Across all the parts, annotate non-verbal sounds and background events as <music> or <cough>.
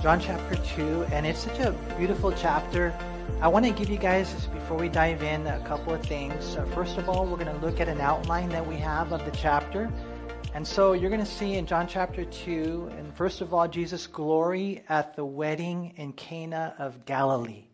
John chapter 2, and it's such a beautiful chapter. I want to give you guys, before we dive in, a couple of things. Uh, first of all, we're going to look at an outline that we have of the chapter. And so you're going to see in John chapter 2, and first of all, Jesus' glory at the wedding in Cana of Galilee.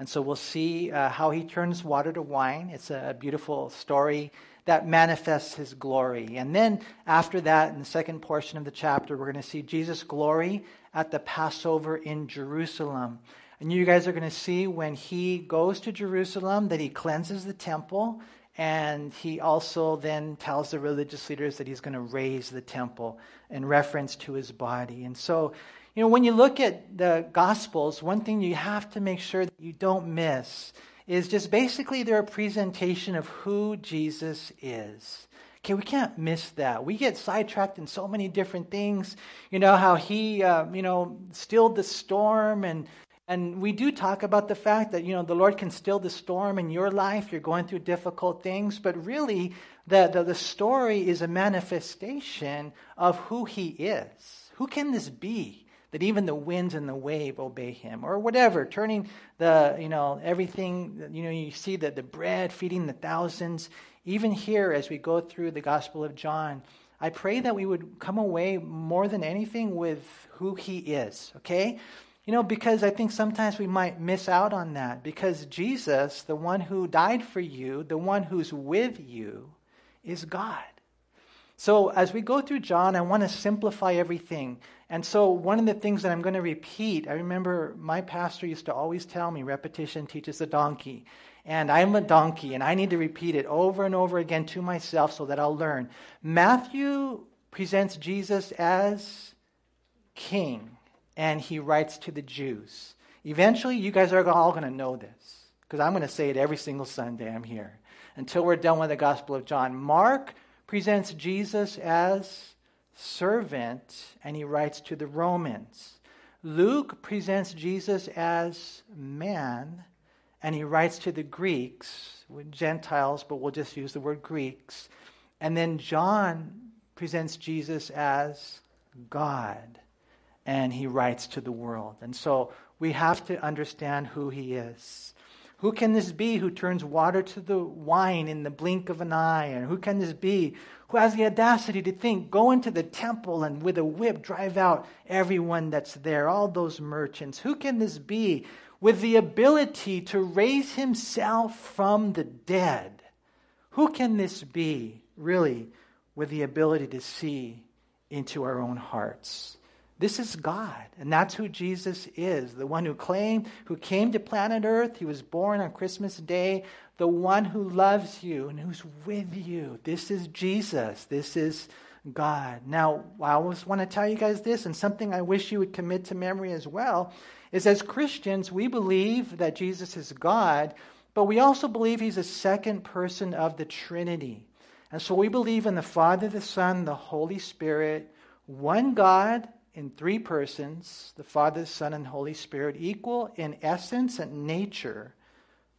And so we'll see uh, how he turns water to wine. It's a beautiful story that manifests his glory. And then after that, in the second portion of the chapter, we're going to see Jesus' glory at the Passover in Jerusalem. And you guys are going to see when he goes to Jerusalem that he cleanses the temple and he also then tells the religious leaders that he's going to raise the temple in reference to his body. And so, you know, when you look at the Gospels, one thing you have to make sure that you don't miss is just basically their presentation of who Jesus is. Okay, we can't miss that. We get sidetracked in so many different things. You know, how he, uh, you know, stilled the storm. And, and we do talk about the fact that, you know, the Lord can still the storm in your life. You're going through difficult things. But really, the, the, the story is a manifestation of who he is. Who can this be? That even the winds and the wave obey him or whatever turning the you know everything you know you see that the bread feeding the thousands. Even here as we go through the gospel of john i pray that we would come away more than anything with who he is okay? You know because i think sometimes we might miss out on that because jesus the one who died for you the one who's with you is god so, as we go through John, I want to simplify everything. And so, one of the things that I'm going to repeat, I remember my pastor used to always tell me repetition teaches a donkey. And I'm a donkey, and I need to repeat it over and over again to myself so that I'll learn. Matthew presents Jesus as king, and he writes to the Jews. Eventually, you guys are all going to know this because I'm going to say it every single Sunday I'm here until we're done with the Gospel of John. Mark presents Jesus as servant, and he writes to the Romans. Luke presents Jesus as man, and he writes to the Greeks, Gentiles, but we'll just use the word Greeks. And then John presents Jesus as God, and he writes to the world. And so we have to understand who he is. Who can this be who turns water to the wine in the blink of an eye? And who can this be who has the audacity to think, go into the temple and with a whip drive out everyone that's there, all those merchants? Who can this be with the ability to raise himself from the dead? Who can this be, really, with the ability to see into our own hearts? This is God, and that's who Jesus is. The one who claimed, who came to planet Earth. He was born on Christmas Day. The one who loves you and who's with you. This is Jesus. This is God. Now, I always want to tell you guys this, and something I wish you would commit to memory as well, is as Christians, we believe that Jesus is God, but we also believe he's a second person of the Trinity. And so we believe in the Father, the Son, the Holy Spirit, one God in three persons the Father, the Son, and Holy Spirit, equal in essence and nature,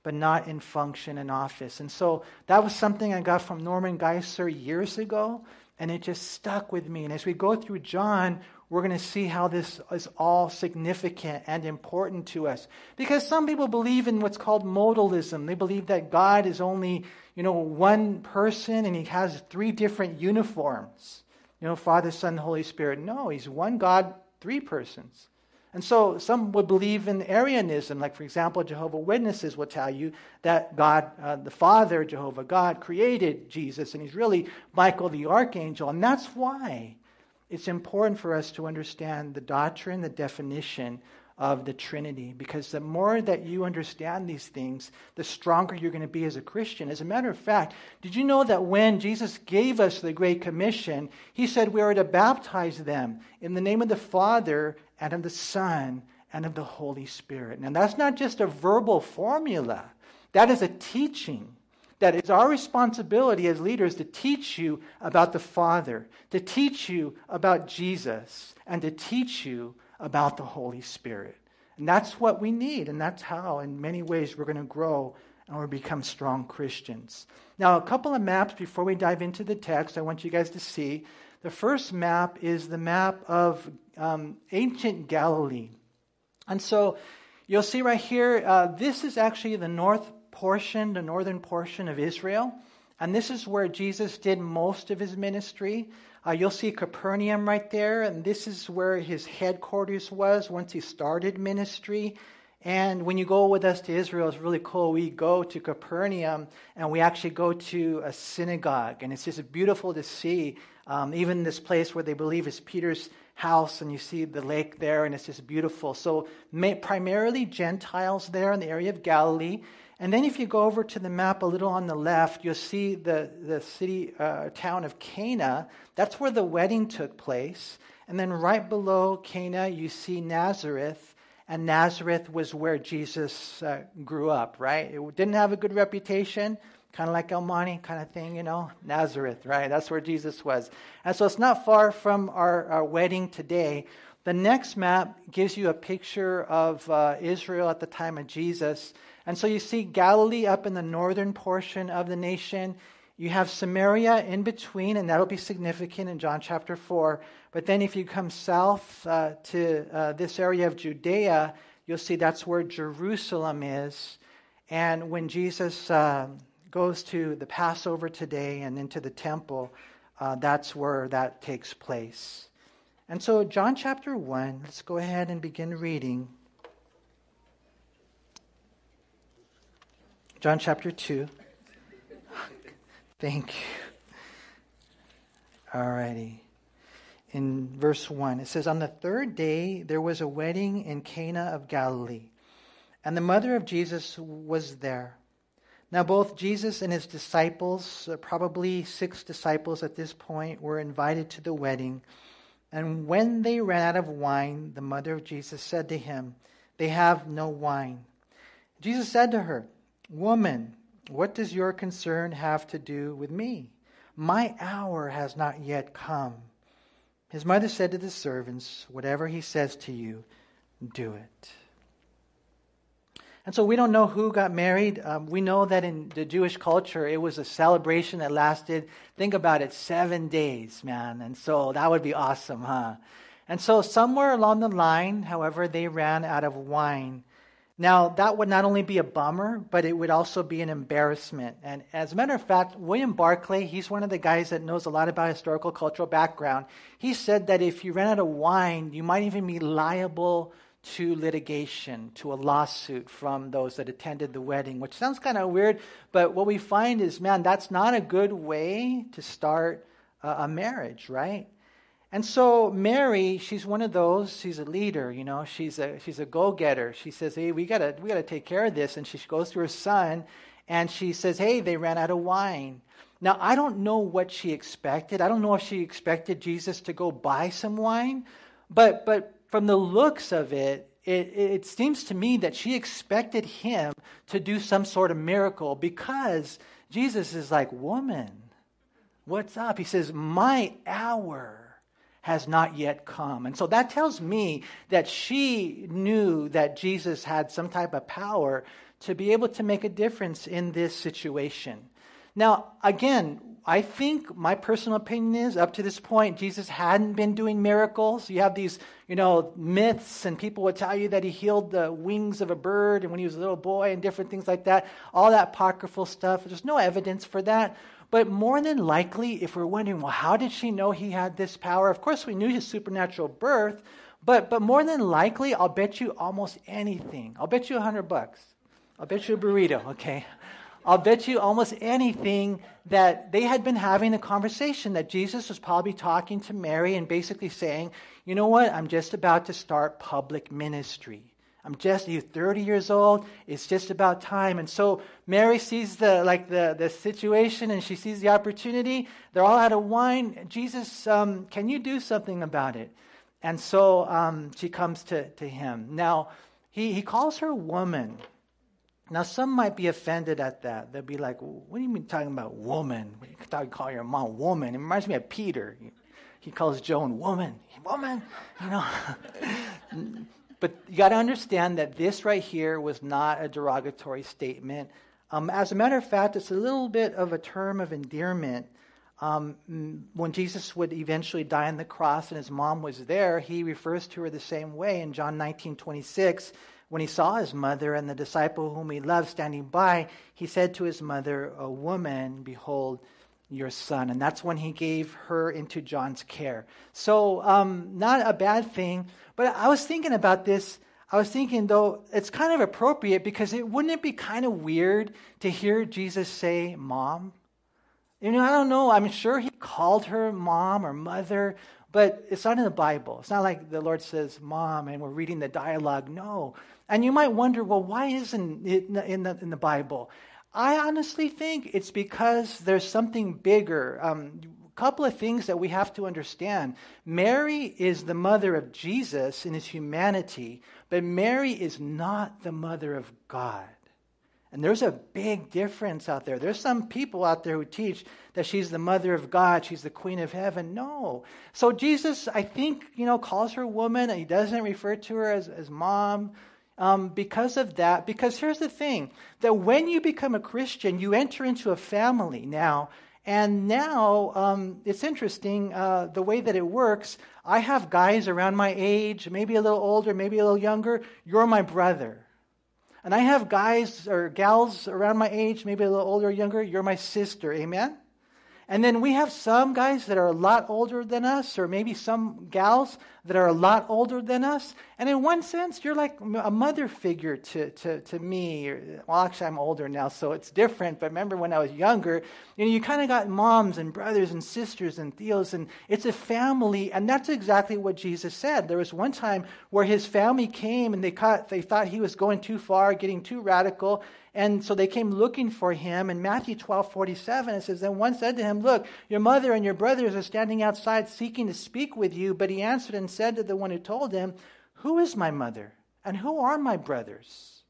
but not in function and office. And so that was something I got from Norman Geisler years ago, and it just stuck with me. And as we go through John, we're going to see how this is all significant and important to us. Because some people believe in what's called modalism. They believe that God is only, you know, one person and he has three different uniforms you know, Father, Son, Holy Spirit. No, he's one God, three persons. And so some would believe in Arianism, like, for example, Jehovah Witnesses will tell you that God, uh, the Father, Jehovah God, created Jesus, and he's really Michael the Archangel. And that's why it's important for us to understand the doctrine, the definition of the Trinity. Because the more that you understand these things, the stronger you're going to be as a Christian. As a matter of fact, did you know that when Jesus gave us the Great Commission, he said we are to baptize them in the name of the Father and of the Son and of the Holy Spirit? Now, that's not just a verbal formula, that is a teaching that it's our responsibility as leaders to teach you about the Father, to teach you about Jesus, and to teach you about the Holy Spirit. And that's what we need, and that's how, in many ways, we're going to grow and we're become strong Christians. Now, a couple of maps before we dive into the text, I want you guys to see. The first map is the map of um, ancient Galilee. And so you'll see right here, uh, this is actually the north portion, the northern portion of Israel. And this is where Jesus did most of his ministry. Uh, you'll see Capernaum right there, and this is where his headquarters was once he started ministry. And when you go with us to Israel, it's really cool. We go to Capernaum and we actually go to a synagogue, and it's just beautiful to see. Um, even this place where they believe is Peter's house, and you see the lake there, and it's just beautiful. So, may, primarily Gentiles there in the area of Galilee. And then, if you go over to the map a little on the left, you'll see the, the city, uh, town of Cana. That's where the wedding took place. And then, right below Cana, you see Nazareth and Nazareth was where Jesus uh, grew up, right? It didn't have a good reputation, kind of like El Monte kind of thing, you know? Nazareth, right? That's where Jesus was. And so it's not far from our, our wedding today. The next map gives you a picture of uh, Israel at the time of Jesus. And so you see Galilee up in the northern portion of the nation. You have Samaria in between, and that'll be significant in John chapter 4. But then if you come south uh, to uh, this area of Judea, you'll see that's where Jerusalem is. And when Jesus uh, goes to the Passover today and into the temple, uh, that's where that takes place. And so, John chapter 1, let's go ahead and begin reading. John chapter 2. <laughs> Thank you. All righty. In verse 1, it says, On the third day there was a wedding in Cana of Galilee, and the mother of Jesus was there. Now, both Jesus and his disciples, uh, probably six disciples at this point, were invited to the wedding. And when they ran out of wine, the mother of Jesus said to him, They have no wine. Jesus said to her, Woman, what does your concern have to do with me? My hour has not yet come. His mother said to the servants, Whatever he says to you, do it. And so we don't know who got married. Um, we know that in the Jewish culture, it was a celebration that lasted, think about it, seven days, man. And so that would be awesome, huh? And so somewhere along the line, however, they ran out of wine. Now, that would not only be a bummer, but it would also be an embarrassment. And as a matter of fact, William Barclay, he's one of the guys that knows a lot about historical cultural background. He said that if you ran out of wine, you might even be liable to litigation, to a lawsuit from those that attended the wedding, which sounds kind of weird, but what we find is, man, that's not a good way to start a marriage, right? And so Mary, she's one of those. She's a leader, you know. She's a she's a go-getter. She says, "Hey, we gotta we gotta take care of this." And she goes to her son, and she says, "Hey, they ran out of wine." Now I don't know what she expected. I don't know if she expected Jesus to go buy some wine, but but from the looks of it, it, it seems to me that she expected him to do some sort of miracle because Jesus is like, "Woman, what's up?" He says, "My hour." Has not yet come. And so that tells me that she knew that Jesus had some type of power to be able to make a difference in this situation. Now, again, I think my personal opinion is up to this point, Jesus hadn't been doing miracles. You have these, you know, myths, and people would tell you that he healed the wings of a bird and when he was a little boy and different things like that. All that apocryphal stuff. There's no evidence for that. But more than likely, if we're wondering, well, how did she know he had this power? Of course, we knew his supernatural birth, but, but more than likely, I'll bet you almost anything. I'll bet you a hundred bucks. I'll bet you a burrito, okay? I'll bet you almost anything that they had been having a conversation that Jesus was probably talking to Mary and basically saying, you know what, I'm just about to start public ministry. I'm just you 30 years old. It's just about time. And so Mary sees the like the, the situation and she sees the opportunity. They're all out of wine. Jesus, um, can you do something about it? And so um, she comes to, to him. Now, he, he calls her woman. Now, some might be offended at that. They'll be like, what do you mean talking about woman? You can call your mom woman. It reminds me of Peter. He calls Joan woman. Woman, you know. <laughs> But you got to understand that this right here was not a derogatory statement. Um, as a matter of fact, it's a little bit of a term of endearment. um, when Jesus would eventually die on the cross and his mom was there, he refers to her the same way in John 19 26. When he saw his mother and the disciple whom he loved standing by, he said to his mother, A woman, behold, your son. And that's when he gave her into John's care. So, um, not a bad thing. But I was thinking about this. I was thinking, though, it's kind of appropriate because it wouldn't it be kind of weird to hear Jesus say, Mom? You know, I don't know. I'm sure he called her mom or mother, but it's not in the Bible. It's not like the Lord says, Mom, and we're reading the dialogue. No. And you might wonder, well, why isn't it in the, in the Bible? I honestly think it's because there's something bigger. Um, a couple of things that we have to understand. Mary is the mother of Jesus in his humanity, but Mary is not the mother of God. And there's a big difference out there. There's some people out there who teach that she's the mother of God, she's the queen of heaven. No. So Jesus, I think, you know, calls her woman. He doesn't refer to her as, as mom um, because of that. Because here's the thing that when you become a Christian, you enter into a family now. And now um, it's interesting uh, the way that it works. I have guys around my age, maybe a little older, maybe a little younger. You're my brother. And I have guys or gals around my age, maybe a little older or younger. You're my sister. Amen? And then we have some guys that are a lot older than us, or maybe some gals that are a lot older than us. And in one sense, you're like a mother figure to, to, to me. Well, actually, I'm older now, so it's different. But remember when I was younger, you know, you kind of got moms and brothers and sisters and theos, and it's a family. And that's exactly what Jesus said. There was one time where his family came and they, caught, they thought he was going too far, getting too radical. And so they came looking for him. In Matthew 12 47, it says, Then one said to him, Look, your mother and your brothers are standing outside seeking to speak with you. But he answered and said to the one who told him, Who is my mother? And who are my brothers?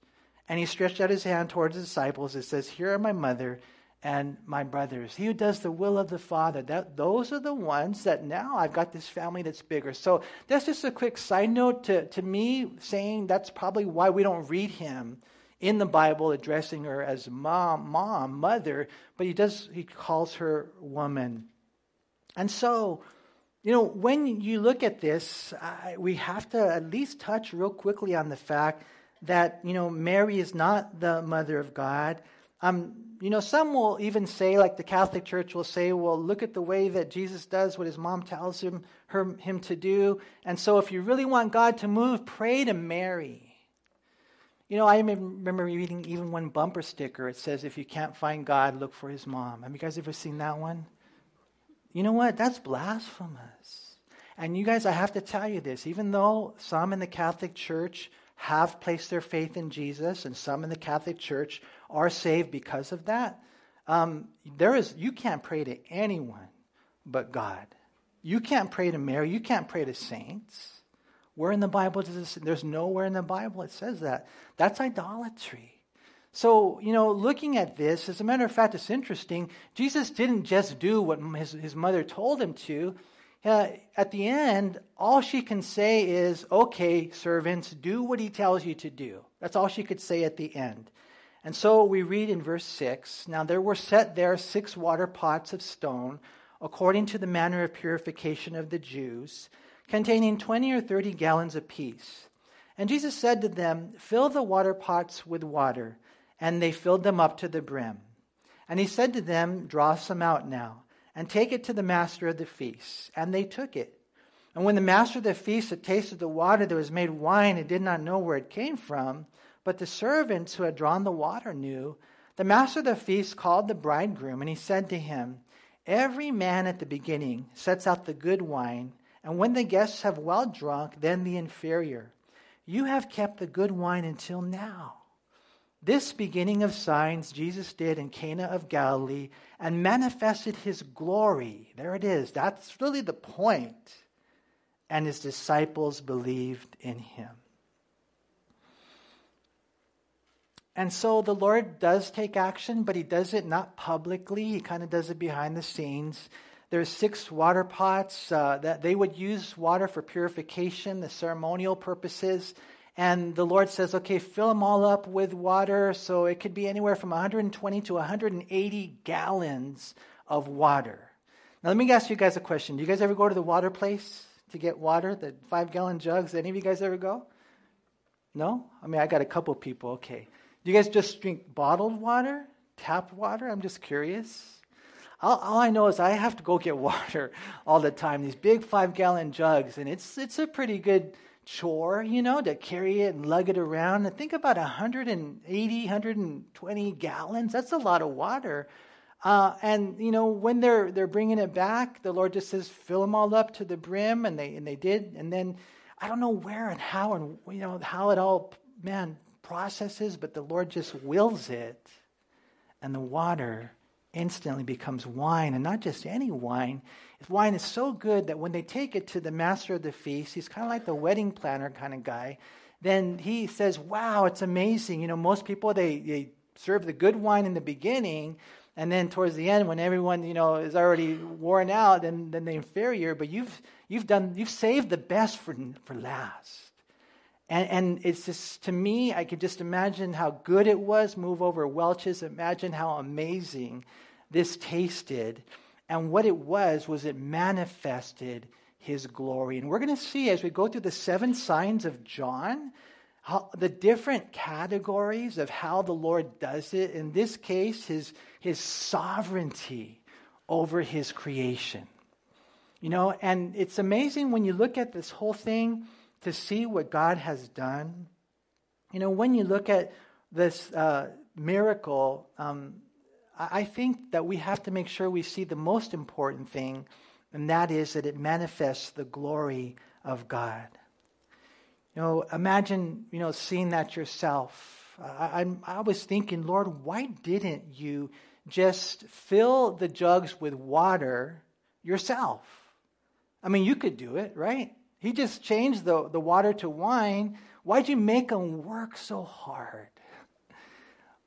And he stretched out his hand towards the disciples. It says, Here are my mother and my brothers. He who does the will of the Father. That, those are the ones that now I've got this family that's bigger. So that's just a quick side note to, to me saying that's probably why we don't read him in the Bible addressing her as mom, mom, mother, but he does he calls her woman. And so, you know, when you look at this, I, we have to at least touch real quickly on the fact that you know Mary is not the mother of God. Um, you know, some will even say, like the Catholic Church will say, well, look at the way that Jesus does what his mom tells him, her, him to do. And so if you really want God to move, pray to Mary. You know, I remember reading even one bumper sticker. It says, if you can't find God, look for his mom. Have you guys ever seen that one? You know what? That's blasphemous. And you guys, I have to tell you this even though some in the Catholic Church have placed their faith in Jesus and some in the Catholic Church are saved because of that, um, there is, you can't pray to anyone but God. You can't pray to Mary. You can't pray to saints. Where in the Bible does this? There's nowhere in the Bible it says that. That's idolatry. So, you know, looking at this, as a matter of fact, it's interesting. Jesus didn't just do what his, his mother told him to. Uh, at the end, all she can say is, okay, servants, do what he tells you to do. That's all she could say at the end. And so we read in verse 6 Now there were set there six water pots of stone, according to the manner of purification of the Jews containing 20 or 30 gallons apiece. And Jesus said to them, Fill the water pots with water. And they filled them up to the brim. And he said to them, Draw some out now, and take it to the master of the feast. And they took it. And when the master of the feast had tasted the water that was made wine and did not know where it came from, but the servants who had drawn the water knew, the master of the feast called the bridegroom, and he said to him, Every man at the beginning sets out the good wine and when the guests have well drunk, then the inferior. You have kept the good wine until now. This beginning of signs Jesus did in Cana of Galilee and manifested his glory. There it is. That's really the point. And his disciples believed in him. And so the Lord does take action, but he does it not publicly. He kind of does it behind the scenes. There's six water pots uh, that they would use water for purification, the ceremonial purposes. And the Lord says, okay, fill them all up with water. So it could be anywhere from 120 to 180 gallons of water. Now, let me ask you guys a question. Do you guys ever go to the water place to get water, the five gallon jugs? Any of you guys ever go? No? I mean, I got a couple people. Okay. Do you guys just drink bottled water, tap water? I'm just curious. All, all, I know is I have to go get <laughs> water all the time, these big five gallon jugs, and it's, it's a pretty good chore, you know, to carry it and lug it around. And think about 180, 120 gallons. That's a lot of water. Uh, and you know when they're they're bringing it back, the Lord just says, "Fill them all up to the brim," and they and they did. And then I don't know where and how and you know how it all man processes, but the Lord just wills it, and the water instantly becomes wine, and not just any wine. Wine is so good that when they take it to the master of the feast, he's kind of like the wedding planner kind of guy. Then he says, "Wow, it's amazing." You know, most people they they serve the good wine in the beginning, and then towards the end, when everyone you know is already worn out, then then the inferior. But you've you've done you've saved the best for for last. And, and it's just, to me, I could just imagine how good it was. Move over Welch's. Imagine how amazing this tasted. And what it was, was it manifested his glory. And we're going to see as we go through the seven signs of John, how, the different categories of how the Lord does it. In this case, his, his sovereignty over his creation. You know, and it's amazing when you look at this whole thing to see what God has done. You know, when you look at this uh, miracle, um, I think that we have to make sure we see the most important thing, and that is that it manifests the glory of God. You know, imagine, you know, seeing that yourself. I, I'm, I was thinking, Lord, why didn't you just fill the jugs with water yourself? I mean, you could do it, right? He just changed the, the water to wine. Why'd you make him work so hard?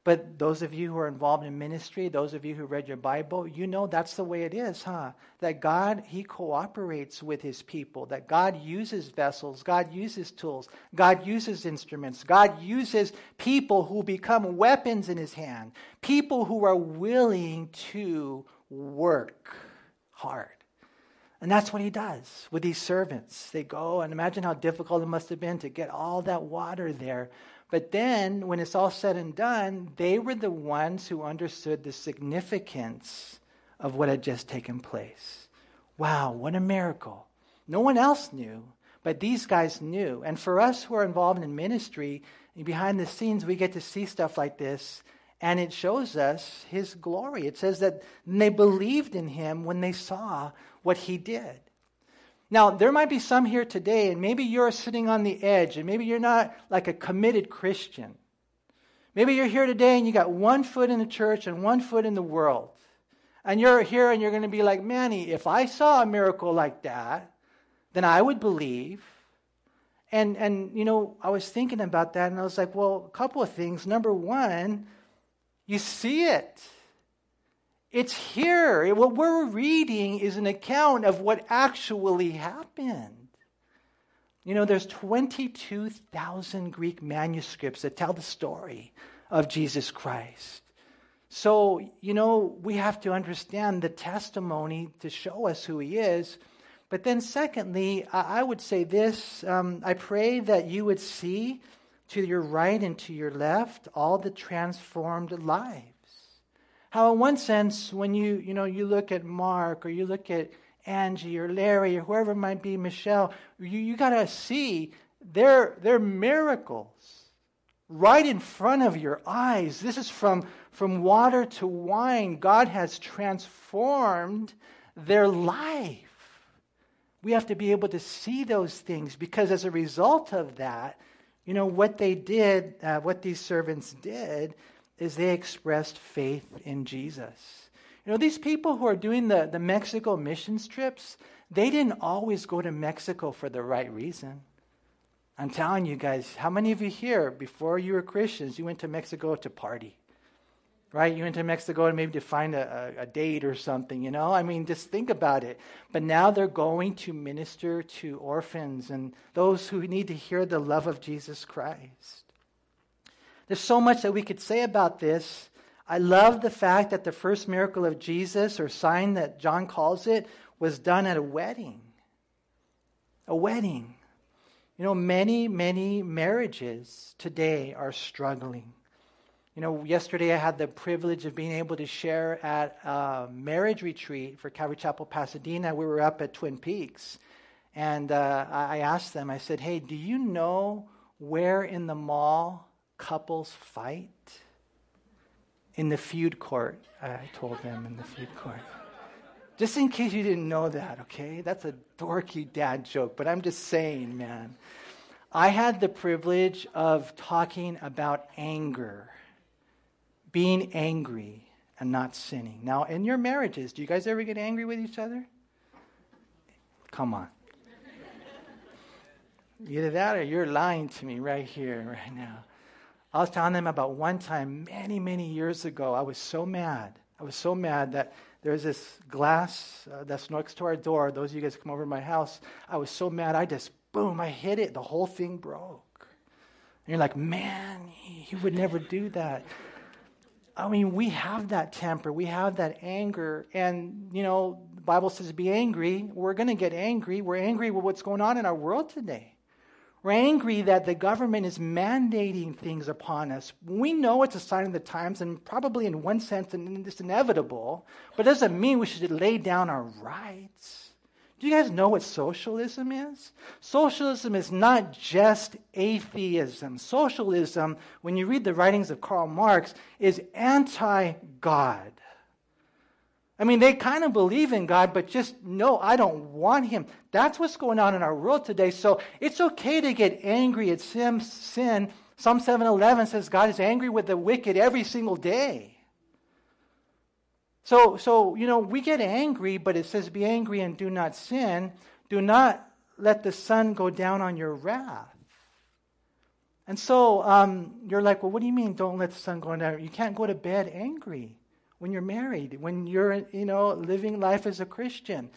But those of you who are involved in ministry, those of you who read your Bible, you know that's the way it is, huh? That God, He cooperates with His people, that God uses vessels, God uses tools, God uses instruments, God uses people who become weapons in His hand, people who are willing to work hard. And that's what he does with these servants. They go, and imagine how difficult it must have been to get all that water there. But then, when it's all said and done, they were the ones who understood the significance of what had just taken place. Wow, what a miracle. No one else knew, but these guys knew. And for us who are involved in ministry, behind the scenes, we get to see stuff like this and it shows us his glory. It says that they believed in him when they saw what he did. Now, there might be some here today, and maybe you're sitting on the edge, and maybe you're not like a committed Christian. Maybe you're here today and you got one foot in the church and one foot in the world. And you're here and you're going to be like, Manny, if I saw a miracle like that, then I would believe. And, and, you know, I was thinking about that and I was like, well, a couple of things. Number one, you see it. It's here. What we're reading is an account of what actually happened. You know, there's 22,000 Greek manuscripts that tell the story of Jesus Christ. So, you know, we have to understand the testimony to show us who he is. But then, secondly, I would say this um, I pray that you would see to your right and to your left all the transformed lives. How, in one sense, when you, you, know, you look at Mark or you look at Angie or Larry or whoever it might be, Michelle, you, you got to see they're, they're miracles right in front of your eyes. This is from, from water to wine. God has transformed their life. We have to be able to see those things because as a result of that, you know, what they did, uh, what these servants did, is they expressed faith in Jesus. You know, these people who are doing the, the Mexico mission trips, they didn't always go to Mexico for the right reason. I'm telling you guys, how many of you here, before you were Christians, you went to Mexico to party? Right? You went to Mexico and maybe to find a, a, a date or something, you know? I mean, just think about it. But now they're going to minister to orphans and those who need to hear the love of Jesus Christ. There's so much that we could say about this. I love the fact that the first miracle of Jesus, or sign that John calls it, was done at a wedding. A wedding. You know, many, many marriages today are struggling. You know, yesterday I had the privilege of being able to share at a marriage retreat for Calvary Chapel, Pasadena. We were up at Twin Peaks. And uh, I asked them, I said, hey, do you know where in the mall couples fight? In the feud court, I told them in the feud court. Just in case you didn't know that, okay? That's a dorky dad joke, but I'm just saying, man. I had the privilege of talking about anger, being angry and not sinning. Now, in your marriages, do you guys ever get angry with each other? Come on. Either that or you're lying to me right here, right now. I was telling them about one time many, many years ago. I was so mad. I was so mad that there's this glass uh, that's next to our door. Those of you guys come over to my house. I was so mad. I just, boom, I hit it. The whole thing broke. And you're like, man, he would never do that. I mean, we have that temper, we have that anger, and you know, the Bible says be angry. We're going to get angry. We're angry with what's going on in our world today. We're angry that the government is mandating things upon us. We know it's a sign of the times, and probably in one sense, it's inevitable, but it doesn't mean we should lay down our rights. Do you guys know what socialism is? Socialism is not just atheism. Socialism, when you read the writings of Karl Marx, is anti God. I mean, they kind of believe in God, but just no, I don't want Him. That's what's going on in our world today. So it's okay to get angry at sin. Psalm 7:11 says God is angry with the wicked every single day. So, so you know, we get angry, but it says, "Be angry and do not sin." Do not let the sun go down on your wrath. And so um, you're like, well, what do you mean? Don't let the sun go down? You can't go to bed angry when you're married, when you're, you know, living life as a Christian.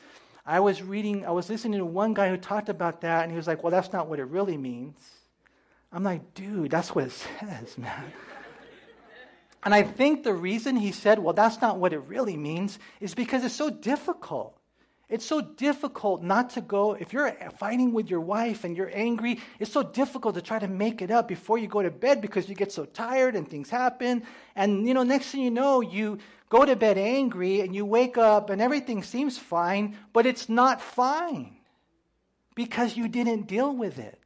I was reading, I was listening to one guy who talked about that, and he was like, well, that's not what it really means. I'm like, dude, that's what it <laughs> says, man. And I think the reason he said, well, that's not what it really means, is because it's so difficult. It's so difficult not to go, if you're fighting with your wife and you're angry, it's so difficult to try to make it up before you go to bed because you get so tired and things happen. And, you know, next thing you know, you go to bed angry and you wake up and everything seems fine, but it's not fine because you didn't deal with it.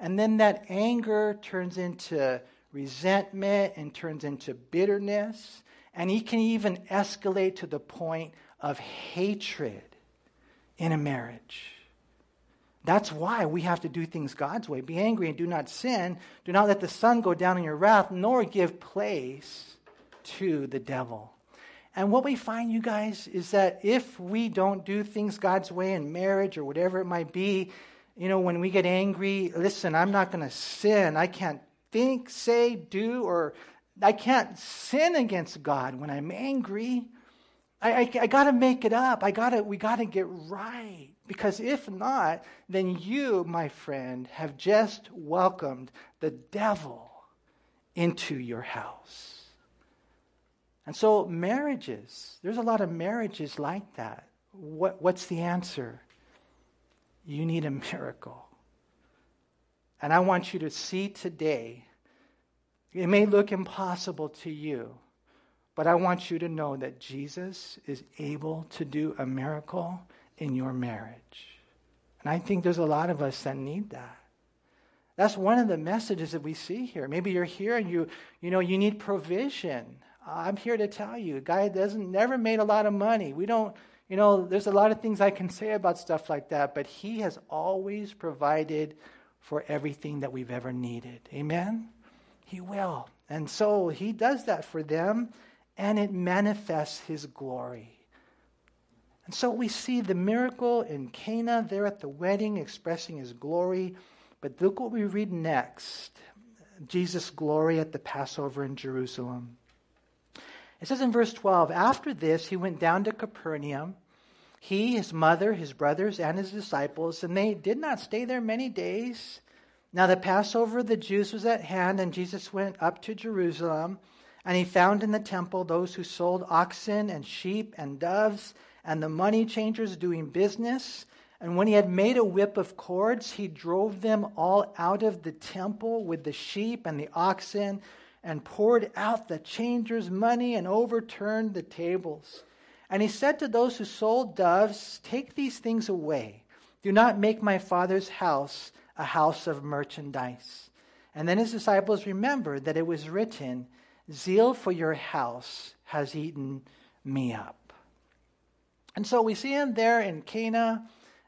And then that anger turns into resentment and turns into bitterness. And he can even escalate to the point of hatred in a marriage. That's why we have to do things God's way. Be angry and do not sin. Do not let the sun go down in your wrath, nor give place to the devil. And what we find, you guys, is that if we don't do things God's way in marriage or whatever it might be, you know, when we get angry, listen, I'm not going to sin. I can't think, say, do, or I can't sin against God when I'm angry. I, I, I got to make it up. I gotta, we got to get right. Because if not, then you, my friend, have just welcomed the devil into your house. And so, marriages, there's a lot of marriages like that. What, what's the answer? You need a miracle. And I want you to see today, it may look impossible to you, but I want you to know that Jesus is able to do a miracle in your marriage. And I think there's a lot of us that need that. That's one of the messages that we see here. Maybe you're here and you, you know, you need provision. I'm here to tell you, a guy doesn't never made a lot of money. We don't, you know, there's a lot of things I can say about stuff like that, but he has always provided for everything that we've ever needed. Amen? He will. And so he does that for them and it manifests his glory. And so we see the miracle in Cana there at the wedding expressing his glory. But look what we read next Jesus' glory at the Passover in Jerusalem. It says in verse 12 After this, he went down to Capernaum, he, his mother, his brothers, and his disciples, and they did not stay there many days. Now, the Passover of the Jews was at hand, and Jesus went up to Jerusalem. And he found in the temple those who sold oxen and sheep and doves and the money changers doing business. And when he had made a whip of cords, he drove them all out of the temple with the sheep and the oxen and poured out the changers' money and overturned the tables. And he said to those who sold doves, Take these things away. Do not make my father's house a house of merchandise. And then his disciples remembered that it was written, Zeal for your house has eaten me up. And so we see him there in Cana,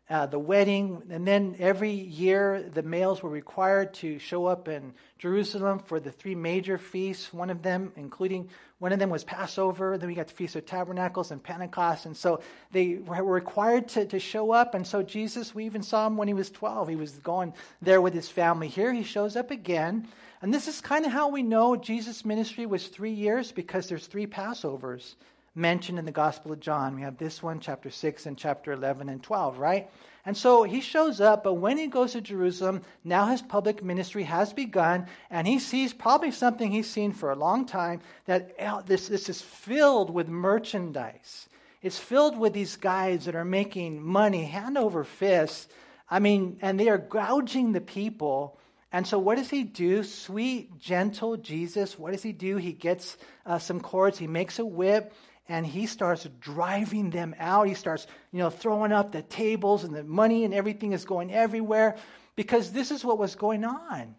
uh, the wedding, and then every year the males were required to show up in Jerusalem for the three major feasts. One of them, including one of them, was Passover. Then we got the Feast of Tabernacles and Pentecost, and so they were required to, to show up. And so Jesus, we even saw him when he was twelve. He was going there with his family. Here he shows up again, and this is kind of how we know Jesus' ministry was three years because there's three Passovers mentioned in the Gospel of John. We have this one, chapter 6 and chapter 11 and 12, right? And so he shows up, but when he goes to Jerusalem, now his public ministry has begun, and he sees probably something he's seen for a long time that uh, this, this is filled with merchandise. It's filled with these guys that are making money hand over fist. I mean, and they are gouging the people. And so, what does he do? Sweet, gentle Jesus, what does he do? He gets uh, some cords, he makes a whip, and he starts driving them out. He starts, you know, throwing up the tables and the money and everything is going everywhere because this is what was going on.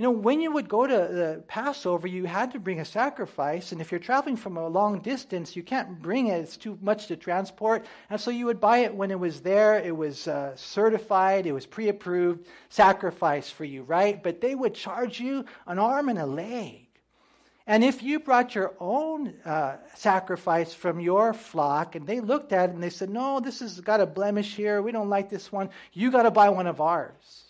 You know, when you would go to the Passover, you had to bring a sacrifice, and if you're traveling from a long distance, you can't bring it; it's too much to transport. And so you would buy it when it was there. It was uh, certified, it was pre-approved sacrifice for you, right? But they would charge you an arm and a leg. And if you brought your own uh, sacrifice from your flock and they looked at it and they said, No, this has got a blemish here. We don't like this one. You got to buy one of ours.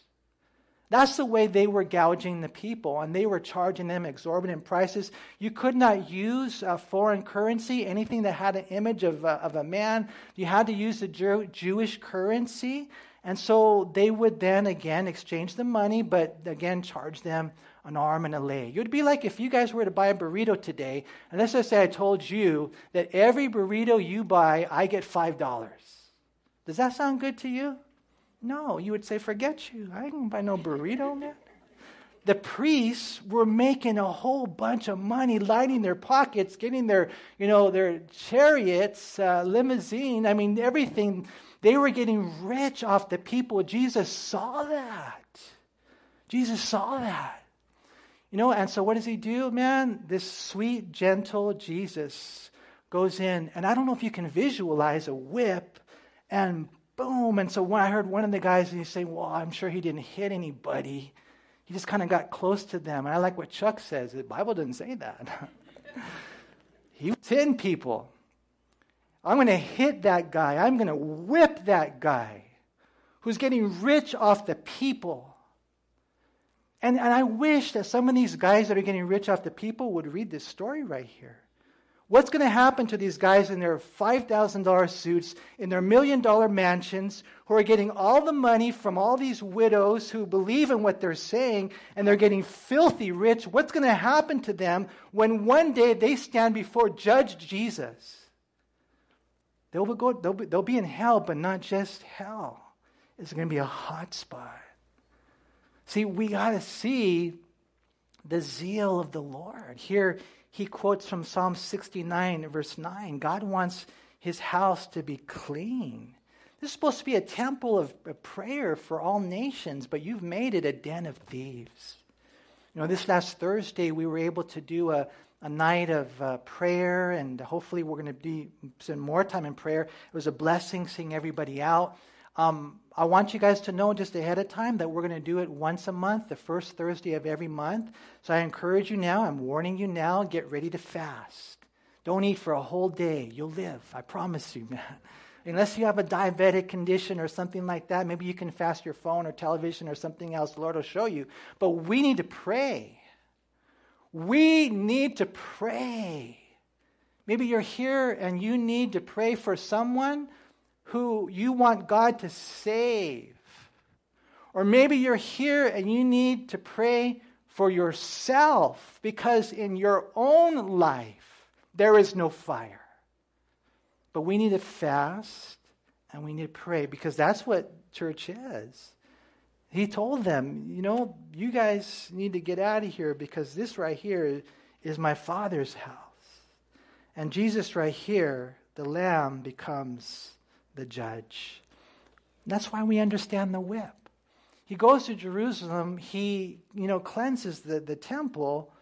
That's the way they were gouging the people, and they were charging them exorbitant prices. You could not use a foreign currency, anything that had an image of a, of a man. You had to use the Jew, Jewish currency. And so they would then again exchange the money, but again charge them an arm and a leg. It would be like if you guys were to buy a burrito today, and let's just say I told you that every burrito you buy, I get $5. Does that sound good to you? No, you would say, forget you. I can buy no burrito, man. The priests were making a whole bunch of money, lining their pockets, getting their, you know, their chariots, uh, limousine. I mean, everything. They were getting rich off the people. Jesus saw that. Jesus saw that. You know, and so what does he do, man? This sweet, gentle Jesus goes in, and I don't know if you can visualize a whip, and boom. And so when I heard one of the guys, he's saying, Well, I'm sure he didn't hit anybody. He just kind of got close to them. And I like what Chuck says. The Bible doesn't say that. <laughs> he was hitting people. I'm going to hit that guy. I'm going to whip that guy who's getting rich off the people. And, and I wish that some of these guys that are getting rich off the people would read this story right here. What's going to happen to these guys in their $5,000 suits, in their million dollar mansions, who are getting all the money from all these widows who believe in what they're saying and they're getting filthy rich? What's going to happen to them when one day they stand before Judge Jesus? They'll, go, they'll, be, they'll be in hell, but not just hell. It's going to be a hot spot. See, we got to see the zeal of the Lord. Here he quotes from Psalm 69, verse 9 God wants his house to be clean. This is supposed to be a temple of prayer for all nations, but you've made it a den of thieves. You know, this last Thursday, we were able to do a, a night of uh, prayer, and hopefully, we're going to be spend more time in prayer. It was a blessing seeing everybody out. Um, I want you guys to know just ahead of time that we're going to do it once a month, the first Thursday of every month. So I encourage you now, I'm warning you now, get ready to fast. Don't eat for a whole day. You'll live. I promise you, <laughs> man. Unless you have a diabetic condition or something like that, maybe you can fast your phone or television or something else. The Lord will show you. But we need to pray. We need to pray. Maybe you're here and you need to pray for someone who you want God to save. Or maybe you're here and you need to pray for yourself, because in your own life there is no fire. But we need to fast and we need to pray because that's what church is. He told them, you know, you guys need to get out of here because this right here is my Father's house. And Jesus, right here, the Lamb, becomes the judge. That's why we understand the whip. He goes to Jerusalem, he, you know, cleanses the, the temple,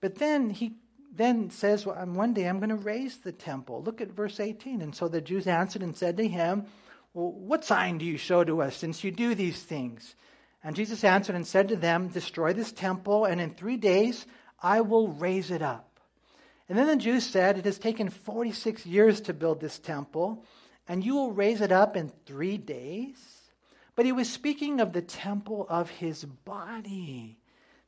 but then he then says, well, one day I'm going to raise the temple. Look at verse 18. And so the Jews answered and said to him, well, what sign do you show to us since you do these things? And Jesus answered and said to them, Destroy this temple, and in three days I will raise it up. And then the Jews said, It has taken 46 years to build this temple, and you will raise it up in three days? But he was speaking of the temple of his body.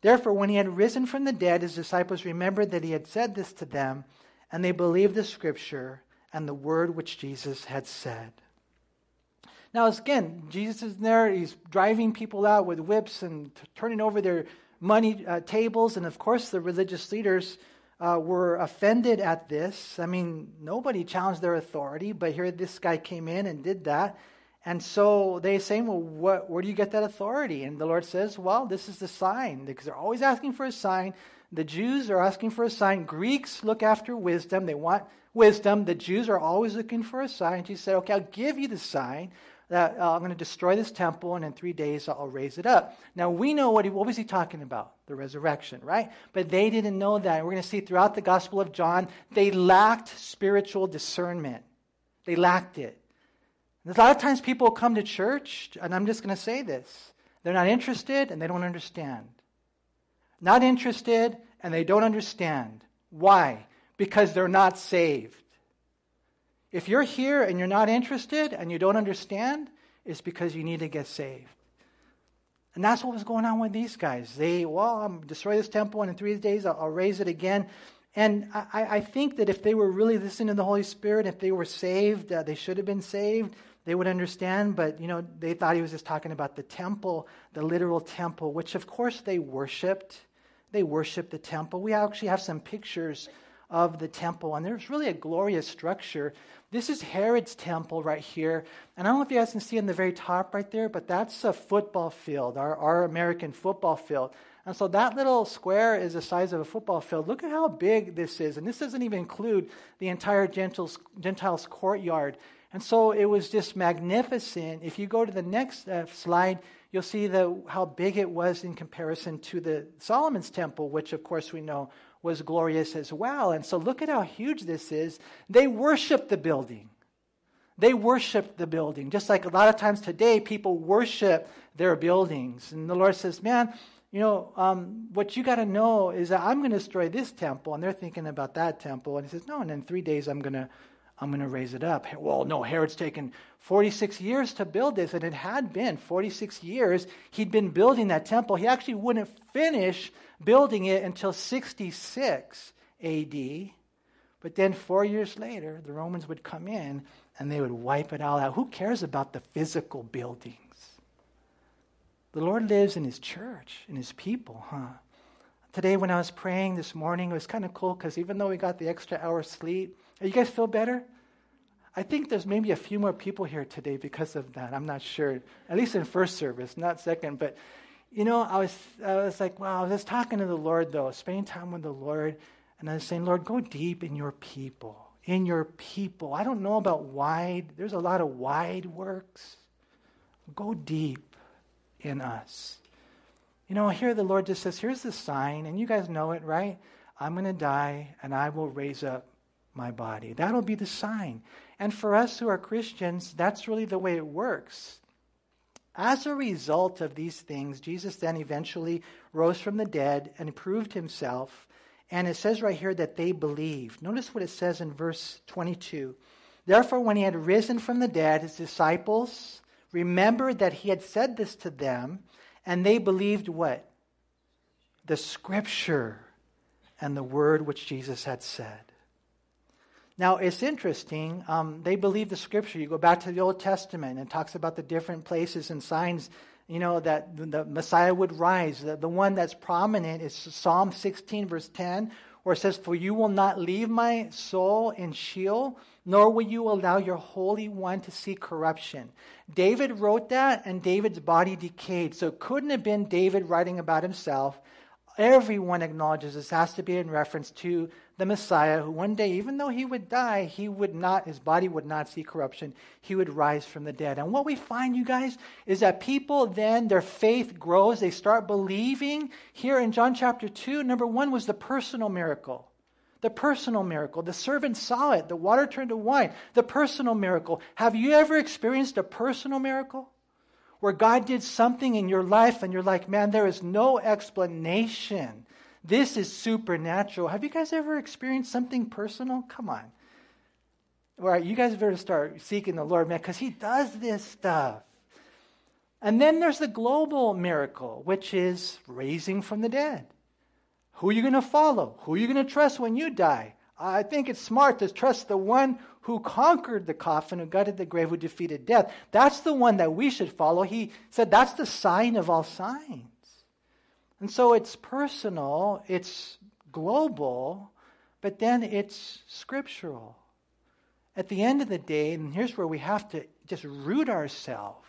Therefore, when he had risen from the dead, his disciples remembered that he had said this to them, and they believed the scripture and the word which Jesus had said. Now, again, Jesus is there. He's driving people out with whips and t- turning over their money uh, tables. And of course, the religious leaders uh, were offended at this. I mean, nobody challenged their authority, but here this guy came in and did that. And so they say, Well, what, where do you get that authority? And the Lord says, Well, this is the sign, because they're always asking for a sign. The Jews are asking for a sign. Greeks look after wisdom. They want wisdom. The Jews are always looking for a sign. He said, Okay, I'll give you the sign that uh, I'm going to destroy this temple and in three days I'll raise it up. Now we know what he, what was he talking about? The resurrection, right? But they didn't know that. And We're going to see throughout the Gospel of John, they lacked spiritual discernment. They lacked it. And a lot of times people come to church, and I'm just going to say this they're not interested and they don't understand. Not interested and they don't understand. Why? Because they're not saved. If you're here and you're not interested and you don't understand, it's because you need to get saved. And that's what was going on with these guys. They, well, I'm destroy this temple, and in three days I'll, I'll raise it again. And I, I, think that if they were really listening to the Holy Spirit, if they were saved, uh, they should have been saved. They would understand. But you know, they thought he was just talking about the temple, the literal temple, which of course they worshipped. They worshipped the temple. We actually have some pictures of the temple, and there's really a glorious structure. This is Herod's temple right here. And I don't know if you guys can see in the very top right there, but that's a football field, our, our American football field. And so that little square is the size of a football field. Look at how big this is. And this doesn't even include the entire Gentiles, Gentiles courtyard. And so it was just magnificent. If you go to the next uh, slide, you'll see the, how big it was in comparison to the Solomon's temple, which of course we know was glorious as well. And so look at how huge this is. They worship the building. They worship the building. Just like a lot of times today, people worship their buildings. And the Lord says, Man, you know, um, what you got to know is that I'm going to destroy this temple. And they're thinking about that temple. And he says, No, and in three days, I'm going to. I'm going to raise it up. Well, no, Herod's taken 46 years to build this, and it had been 46 years he'd been building that temple. He actually wouldn't finish building it until 66 AD. But then four years later, the Romans would come in and they would wipe it all out. Who cares about the physical buildings? The Lord lives in His church, in His people, huh? Today, when I was praying this morning, it was kind of cool because even though we got the extra hour sleep, you guys feel better? I think there's maybe a few more people here today because of that. I'm not sure. At least in first service, not second. But you know, I was, I was like, wow, I was talking to the Lord, though, spending time with the Lord. And I was saying, Lord, go deep in your people. In your people. I don't know about wide. There's a lot of wide works. Go deep in us. You know, here the Lord just says, here's the sign, and you guys know it, right? I'm going to die, and I will raise up my body. That'll be the sign. And for us who are Christians, that's really the way it works. As a result of these things, Jesus then eventually rose from the dead and proved himself. And it says right here that they believed. Notice what it says in verse 22. Therefore, when he had risen from the dead, his disciples remembered that he had said this to them, and they believed what? The scripture and the word which Jesus had said. Now, it's interesting. Um, they believe the scripture. You go back to the Old Testament and talks about the different places and signs you know, that the Messiah would rise. The, the one that's prominent is Psalm 16, verse 10, where it says, For you will not leave my soul in Sheol, nor will you allow your Holy One to see corruption. David wrote that, and David's body decayed. So it couldn't have been David writing about himself. Everyone acknowledges this has to be in reference to the Messiah, who one day, even though he would die, he would not, his body would not see corruption. He would rise from the dead. And what we find, you guys, is that people then, their faith grows. They start believing. Here in John chapter 2, number one was the personal miracle. The personal miracle. The servant saw it. The water turned to wine. The personal miracle. Have you ever experienced a personal miracle? Where God did something in your life and you're like, man, there is no explanation this is supernatural. Have you guys ever experienced something personal? Come on. All right, you guys better start seeking the Lord, man, because He does this stuff. And then there's the global miracle, which is raising from the dead. Who are you going to follow? Who are you going to trust when you die? I think it's smart to trust the one who conquered the coffin, who gutted the grave, who defeated death. That's the one that we should follow. He said that's the sign of all signs. And so it's personal, it's global, but then it's scriptural. At the end of the day, and here's where we have to just root ourselves,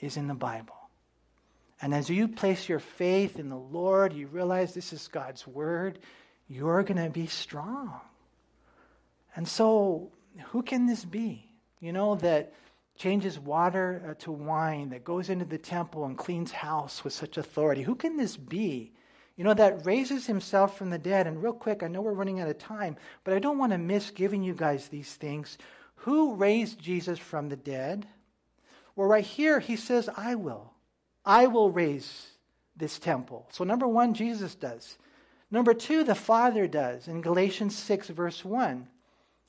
is in the Bible. And as you place your faith in the Lord, you realize this is God's word, you're going to be strong. And so, who can this be? You know, that changes water uh, to wine, that goes into the temple and cleans house with such authority. Who can this be? You know, that raises himself from the dead. And real quick, I know we're running out of time, but I don't want to miss giving you guys these things. Who raised Jesus from the dead? Well, right here, he says, I will. I will raise this temple. So, number one, Jesus does. Number two, the Father does in Galatians 6, verse 1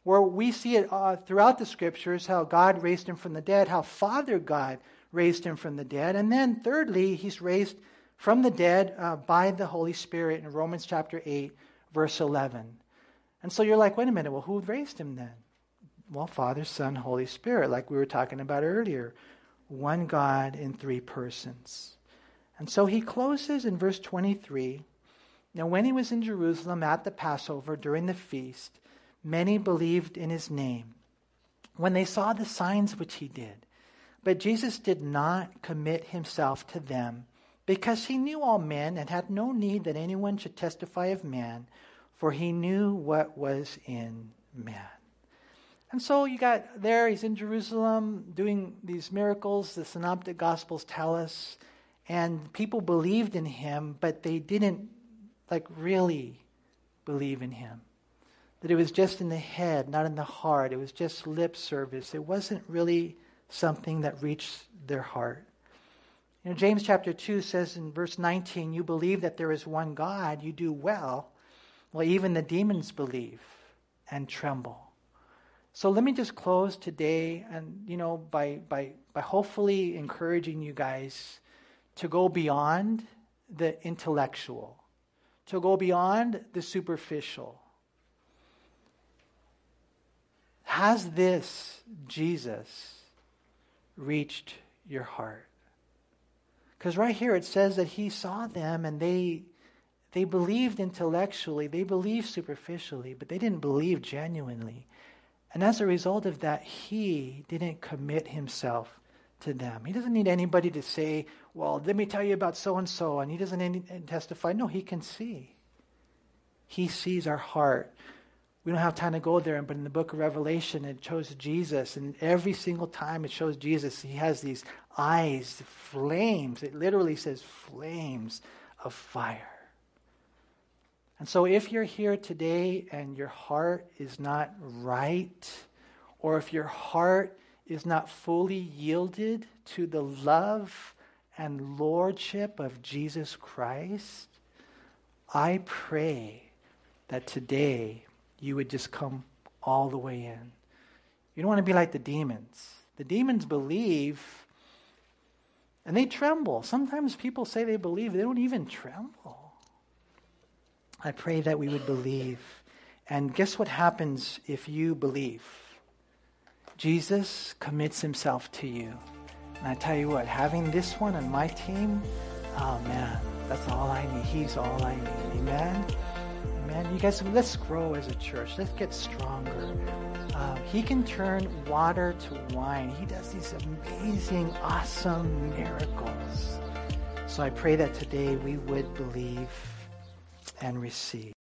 where we see it uh, throughout the scriptures how God raised him from the dead, how Father God raised him from the dead. And then, thirdly, he's raised from the dead uh, by the Holy Spirit in Romans chapter 8, verse 11. And so you're like, wait a minute, well, who raised him then? Well, Father, Son, Holy Spirit, like we were talking about earlier. One God in three persons. And so he closes in verse 23 Now, when he was in Jerusalem at the Passover during the feast, many believed in his name when they saw the signs which he did. But Jesus did not commit himself to them because he knew all men and had no need that anyone should testify of man, for he knew what was in man. And so you got there, he's in Jerusalem doing these miracles, the synoptic gospels tell us, and people believed in him, but they didn't like really believe in him that it was just in the head, not in the heart. It was just lip service. It wasn't really something that reached their heart. You know, James chapter 2 says in verse 19, You believe that there is one God, you do well. Well, even the demons believe and tremble. So let me just close today and you know by by by hopefully encouraging you guys to go beyond the intellectual, to go beyond the superficial has this Jesus reached your heart? Because right here it says that he saw them and they they believed intellectually, they believed superficially, but they didn't believe genuinely. And as a result of that, he didn't commit himself to them. He doesn't need anybody to say, Well, let me tell you about so and so, and he doesn't testify. No, he can see. He sees our heart. We don't have time to go there, but in the book of Revelation, it shows Jesus, and every single time it shows Jesus, he has these eyes, flames. It literally says flames of fire. And so, if you're here today and your heart is not right, or if your heart is not fully yielded to the love and lordship of Jesus Christ, I pray that today you would just come all the way in. You don't want to be like the demons. The demons believe and they tremble. Sometimes people say they believe, they don't even tremble. I pray that we would believe. And guess what happens if you believe? Jesus commits himself to you. And I tell you what, having this one on my team, oh man, that's all I need. He's all I need. Amen. Amen. You guys, let's grow as a church. Let's get stronger. Um, he can turn water to wine. He does these amazing, awesome miracles. So I pray that today we would believe and receive.